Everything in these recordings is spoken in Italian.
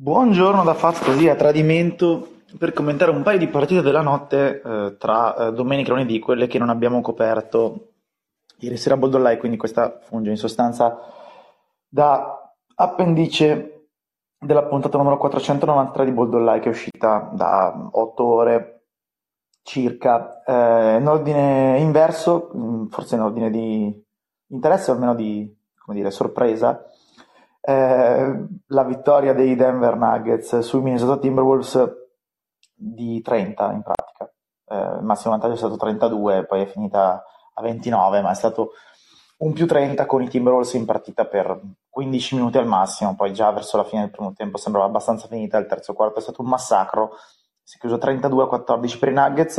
Buongiorno da Faz così a tradimento per commentare un paio di partite della notte eh, tra eh, domenica e lunedì, quelle che non abbiamo coperto. Ieri sera a Boldolai, quindi questa funge in sostanza da appendice della puntata numero 493 di Boldolai che è uscita da 8 ore circa, eh, in ordine inverso, mm, forse in ordine di interesse o almeno di dire, sorpresa la vittoria dei Denver Nuggets sui Minnesota Timberwolves di 30 in pratica. Eh, il massimo vantaggio è stato 32, poi è finita a 29, ma è stato un più 30 con i Timberwolves in partita per 15 minuti al massimo, poi già verso la fine del primo tempo sembrava abbastanza finita, il terzo quarto è stato un massacro, si è chiuso 32 a 14 per i Nuggets,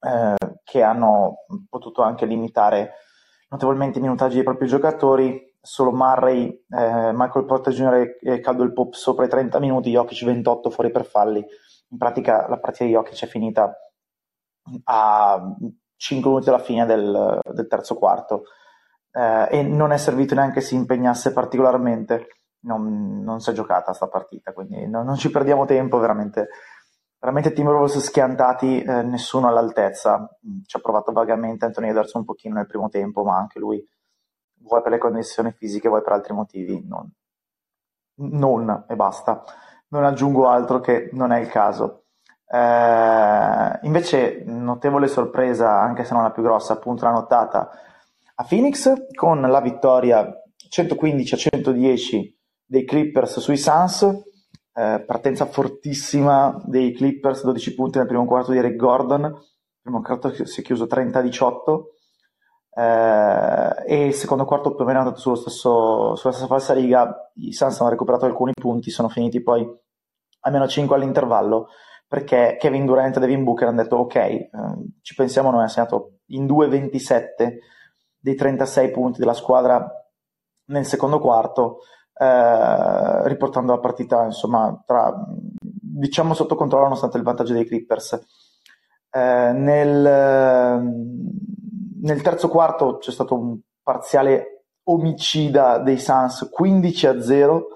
eh, che hanno potuto anche limitare notevolmente i minutaggi dei propri giocatori, solo Murray, eh, Michael Porter Jr. e Caldwell Pop sopra i 30 minuti, Jokic 28 fuori per falli. In pratica la partita di Jokic è finita a 5 minuti alla fine del, del terzo quarto eh, e non è servito neanche si impegnasse particolarmente. Non, non si è giocata sta partita, quindi non, non ci perdiamo tempo, veramente, veramente Timberwolves schiantati, eh, nessuno all'altezza. Ci ha provato vagamente Anthony Edwards un pochino nel primo tempo, ma anche lui vuoi per le condizioni fisiche, vuoi per altri motivi, non, non e basta. Non aggiungo altro che non è il caso. Eh, invece, notevole sorpresa, anche se non la più grossa, appunto la nottata a Phoenix con la vittoria 115 a 110 dei Clippers sui Suns. Eh, partenza fortissima dei Clippers, 12 punti nel primo quarto di Eric Gordon. Il primo quarto si è chiuso 30 a 18 eh, e il secondo quarto più o meno è andato stesso, sulla stessa falsa riga, i Suns hanno recuperato alcuni punti, sono finiti poi a meno 5 all'intervallo perché Kevin Durant e Devin Booker hanno detto ok, eh, ci pensiamo noi, ha segnato in 2-27 dei 36 punti della squadra nel secondo quarto, eh, riportando la partita insomma tra, diciamo sotto controllo nonostante il vantaggio dei Clippers. Eh, nel, nel terzo quarto c'è stato un parziale omicida dei Suns 15 a 0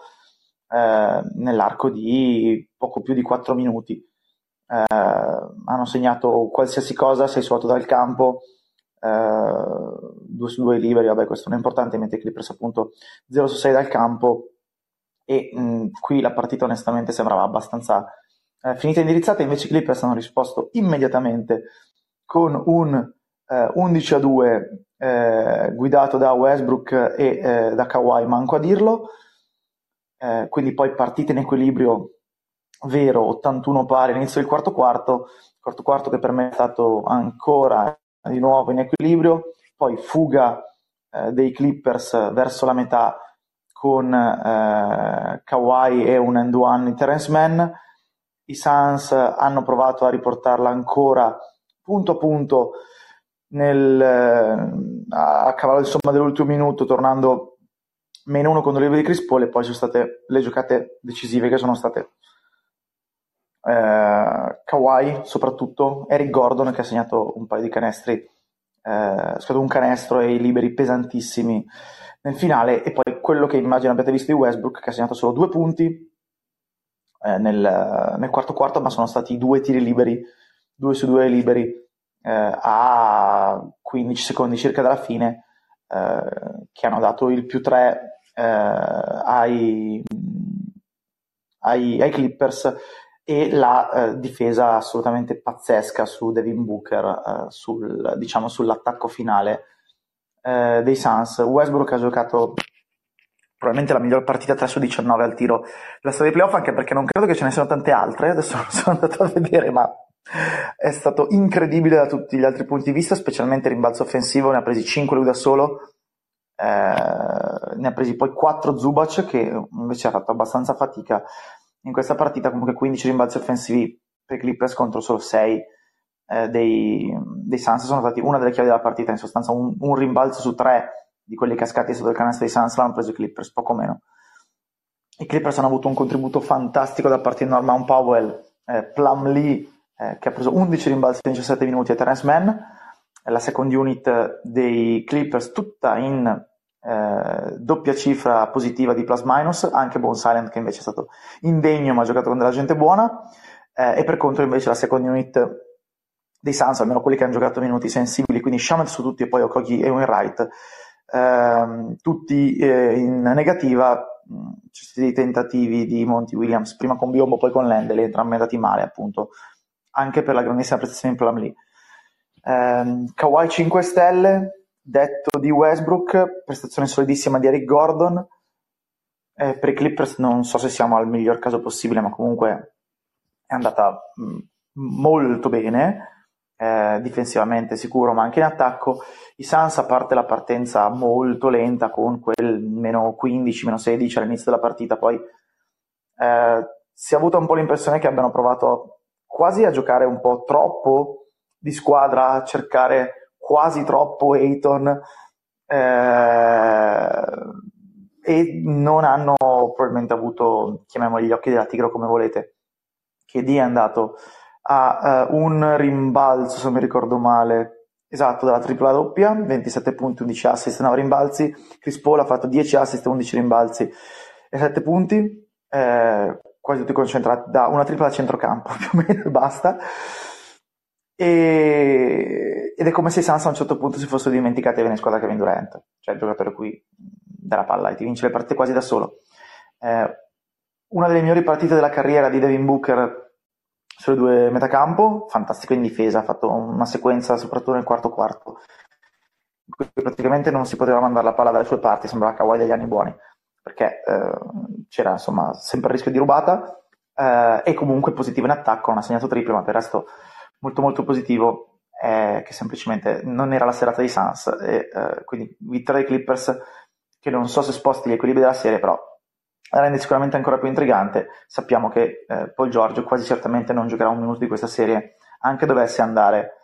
eh, nell'arco di poco più di 4 minuti. Eh, hanno segnato qualsiasi cosa, 6 su 8 dal campo, 2 eh, su 2 liberi, vabbè questo non è importante, mentre Clippers appunto 0 su 6 dal campo e mh, qui la partita onestamente sembrava abbastanza eh, finita indirizzata, invece i Clippers hanno risposto immediatamente con un 11 a 2 eh, guidato da Westbrook e eh, da Kawhi, manco a dirlo, eh, quindi poi partite in equilibrio vero, 81 pari all'inizio del quarto quarto, quarto quarto che per me è stato ancora di nuovo in equilibrio, poi fuga eh, dei Clippers verso la metà con eh, Kawhi e un end one in Terence Mann, i Suns hanno provato a riportarla ancora punto a punto nel, eh, a cavallo insomma, dell'ultimo minuto, tornando meno uno con libri di Chris poi sono state le giocate decisive che sono state eh, Kawhi soprattutto, Eric Gordon che ha segnato un paio di canestri, eh, un canestro e i liberi pesantissimi nel finale e poi quello che immagino abbiate visto di Westbrook che ha segnato solo due punti eh, nel, nel quarto quarto ma sono stati due tiri liberi, due su due liberi eh, a 15 secondi circa dalla fine, eh, che hanno dato il più 3 eh, ai, ai, ai, Clippers e la eh, difesa assolutamente pazzesca su Devin Booker, eh, sul, diciamo sull'attacco finale dei Suns. Westbrook ha giocato probabilmente la miglior partita 3 su 19 al tiro della storia dei playoff, anche perché non credo che ce ne siano tante altre, adesso sono andato a vedere, ma è stato incredibile da tutti gli altri punti di vista, specialmente il rimbalzo offensivo, ne ha presi 5 lui da solo, eh, ne ha presi poi 4 Zubac che invece ha fatto abbastanza fatica in questa partita, comunque 15 rimbalzi offensivi per Clippers contro solo 6 eh, dei, dei Suns, sono stati una delle chiavi della partita, in sostanza un, un rimbalzo su 3 di quelli cascati sotto il canestro dei Suns l'hanno preso i Clippers, poco meno. I Clippers hanno avuto un contributo fantastico da parte di Norman Powell, eh, Plum Lee eh, che ha preso 11 rimbalzi in 17 minuti a Terence Mann, la second unit dei Clippers tutta in eh, doppia cifra positiva di plus minus, anche Bone Silent che invece è stato indegno ma ha giocato con della gente buona, eh, e per contro invece la second unit dei Suns, almeno quelli che hanno giocato minuti sensibili, quindi Shamet su tutti e poi Okogi e Wainwright, ehm, tutti eh, in negativa, ci sono stati dei tentativi di Monty Williams, prima con Biombo, poi con Landel, entrambi andati male appunto, anche per la grandissima prestazione in Plum Lee. Eh, Kawhi 5 stelle, detto di Westbrook, prestazione solidissima di Eric Gordon, eh, per i Clippers non so se siamo al miglior caso possibile, ma comunque è andata mh, molto bene, eh, difensivamente sicuro, ma anche in attacco. I Suns, a parte la partenza molto lenta con quel meno 15, meno 16 all'inizio della partita, poi eh, si è avuta un po' l'impressione che abbiano provato quasi a giocare un po' troppo di squadra, a cercare quasi troppo Ayton eh, e non hanno probabilmente avuto, chiamiamoli gli occhi della tigre come volete, che D è andato a uh, un rimbalzo, se mi ricordo male, esatto, dalla tripla doppia, 27 punti, 11 assist, 9 rimbalzi. Chris Paul ha fatto 10 assist, 11 rimbalzi e 7 punti, eh, quasi tutti concentrati da una tripla da centrocampo, più o meno, e basta. E... Ed è come se i Sans a un certo punto si fossero dimenticati di avere in squadra Kevin Durant, cioè il giocatore qui della palla e ti vince le partite quasi da solo. Eh, una delle migliori partite della carriera di Devin Booker sulle due metacampo, fantastico in difesa, ha fatto una sequenza soprattutto nel quarto quarto, in cui praticamente non si poteva mandare la palla dalle sue parti, sembrava Kawhi degli anni buoni, perché eh, c'era insomma sempre il rischio di rubata eh, e comunque positivo in attacco, non ha segnato triple, ma per il resto molto molto positivo, eh, che semplicemente non era la serata dei Suns, e, eh, quindi vittoria dei Clippers che non so se sposti gli equilibri della serie, però rende sicuramente ancora più intrigante. Sappiamo che eh, Paul Giorgio quasi certamente non giocherà un minuto di questa serie, anche dovesse andare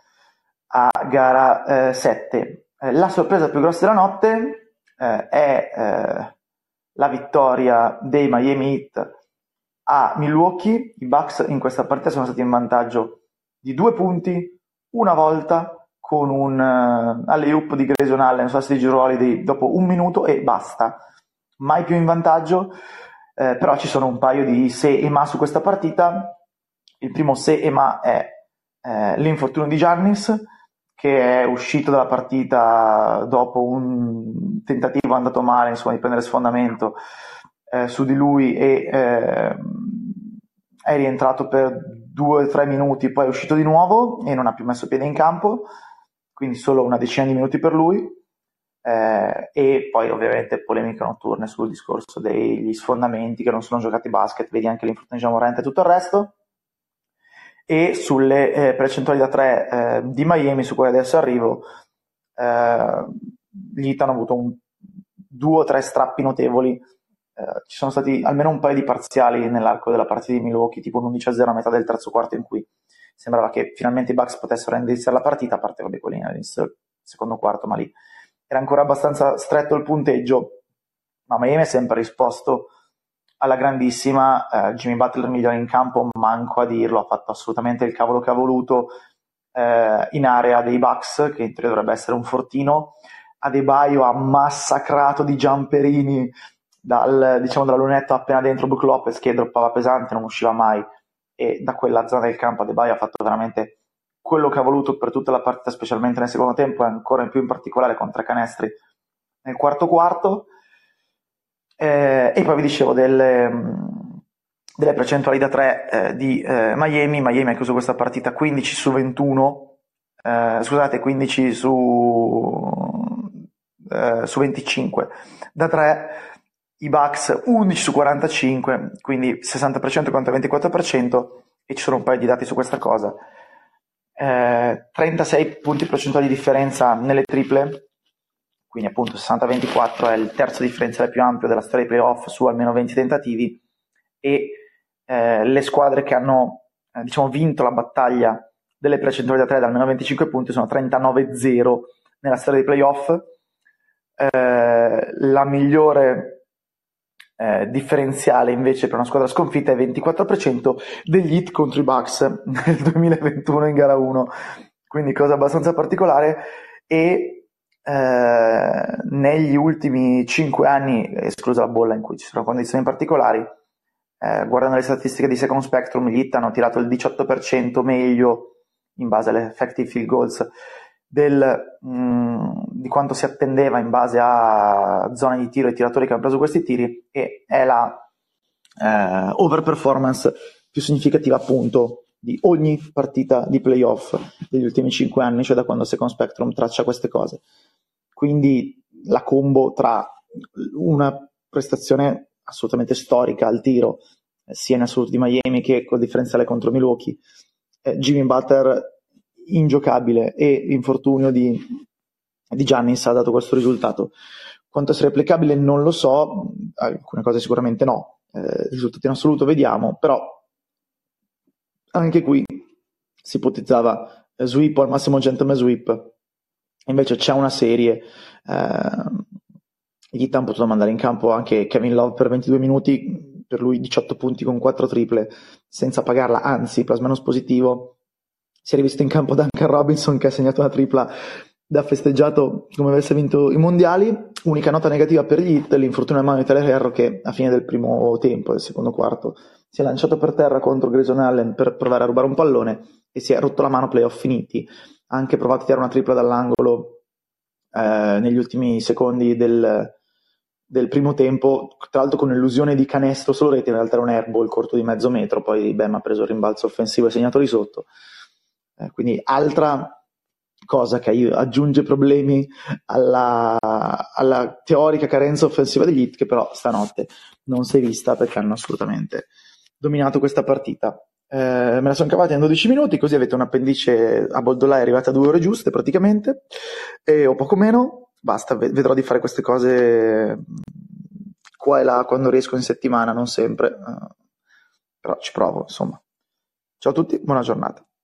a gara 7. Eh, la sorpresa più grossa della notte è la vittoria dei Miami Heat a Milwaukee. I Bucks in questa partita sono stati in vantaggio di due punti una volta con un uh, alley-oop di Grayson Allen su di Giro Holiday dopo un minuto e basta mai più in vantaggio, eh, però ci sono un paio di se e ma su questa partita. Il primo se e ma è eh, l'infortunio di Giannis, che è uscito dalla partita dopo un tentativo andato male insomma, di prendere sfondamento eh, su di lui e eh, è rientrato per due o tre minuti, poi è uscito di nuovo e non ha più messo piede in campo, quindi solo una decina di minuti per lui eh, e poi ovviamente polemiche notturne sul discorso degli sfondamenti che non sono giocati basket, vedi anche l'infortunio di Morant e tutto il resto, e sulle eh, percentuali da 3 eh, di Miami, su cui adesso arrivo, eh, gli Heat hanno avuto un, due o tre strappi notevoli, eh, ci sono stati almeno un paio di parziali nell'arco della partita di Milwaukee, tipo un 11-0 a metà del terzo quarto in cui sembrava che finalmente i Bucks potessero iniziare la partita, a parte vabbè, quelli all'inizio del secondo quarto, ma lì era ancora abbastanza stretto il punteggio, ma Miami ha sempre risposto alla grandissima. Eh, Jimmy Butler migliore in campo, manco a dirlo, ha fatto assolutamente il cavolo che ha voluto eh, in area dei Bucks, che in teoria dovrebbe essere un fortino. Adebayo ha massacrato di jumperini dal, diciamo, dalla lunetta appena dentro Brook Lopez che droppava pesante, non usciva mai e da quella zona del campo Adebayo ha fatto veramente quello che ha voluto per tutta la partita, specialmente nel secondo tempo, e ancora in più in particolare con tre canestri nel quarto quarto. Eh, e poi vi dicevo delle, delle percentuali da tre eh, di eh, Miami. Miami ha chiuso questa partita 15 su 21, eh, scusate, 15 su, eh, su 25 da 3. I Bucks 11 su 45, quindi 60% contro 24%, e ci sono un paio di dati su questa cosa eh, 36 punti percentuali di differenza nelle triple, quindi appunto 60-24 è il terzo differenziale più ampio della storia dei playoff su almeno 20 tentativi e eh, le squadre che hanno eh, diciamo, vinto la battaglia delle percentuali da 3 da almeno 25 punti sono 39-0 nella storia dei playoff. Eh, la migliore eh, differenziale invece per una squadra sconfitta è 24% degli hit contro i Bucks nel 2021 in gara 1 quindi cosa abbastanza particolare e eh, negli ultimi 5 anni, esclusa la bolla in cui ci sono condizioni particolari, eh, guardando le statistiche di Second Spectrum, gli Heat hanno tirato il 18% meglio in base alle effective field goals del, mh, mm, di quanto si attendeva in base a zone di tiro e tiratori che hanno preso questi tiri e è la eh, overperformance più significativa appunto di ogni partita di playoff degli ultimi 5 anni, cioè da quando Second Spectrum traccia queste cose. Quindi la combo tra una prestazione assolutamente storica al tiro, sia in assoluto di Miami che col differenziale contro Milwaukee, eh, Jimmy Butler ingiocabile e infortunio di, di Giannis ha dato questo risultato. Quanto sia replicabile non lo so, alcune cose sicuramente no, eh, risultati in assoluto vediamo, però anche qui si ipotizzava sweep o al massimo gentleman sweep, invece c'è una serie, eh, Heat hanno potuto mandare in campo anche Kevin Love per 22 minuti, per lui 18 punti con 4 triple senza pagarla, anzi plus meno positivo, si è rivisto in campo Duncan Robinson che ha segnato una tripla da festeggiato come avesse vinto i mondiali. Unica nota negativa per gli Heat, l'infortunio a mano di Herro che a fine del primo tempo, del secondo quarto, si è lanciato per terra contro Grayson Allen per provare a rubare un pallone e si è rotto la mano playoff finiti. Anche provato a tirare una tripla dall'angolo eh, negli ultimi secondi del, del, primo tempo, tra l'altro con illusione di canestro solo rete, in realtà era un airball corto di mezzo metro, poi Bam ha preso il rimbalzo offensivo e segnato di sotto. Eh, quindi altra cosa che aggiunge problemi alla, alla, teorica carenza offensiva degli hit che però stanotte non si è vista perché hanno assolutamente dominato questa partita. Eh, me la sono cavata in 12 minuti, così avete un appendice a Boldolai arrivata a due ore giuste praticamente, e, o poco meno. Basta, vedrò di fare queste cose qua e là quando riesco in settimana, non sempre, eh, però ci provo, insomma. Ciao a tutti, buona giornata.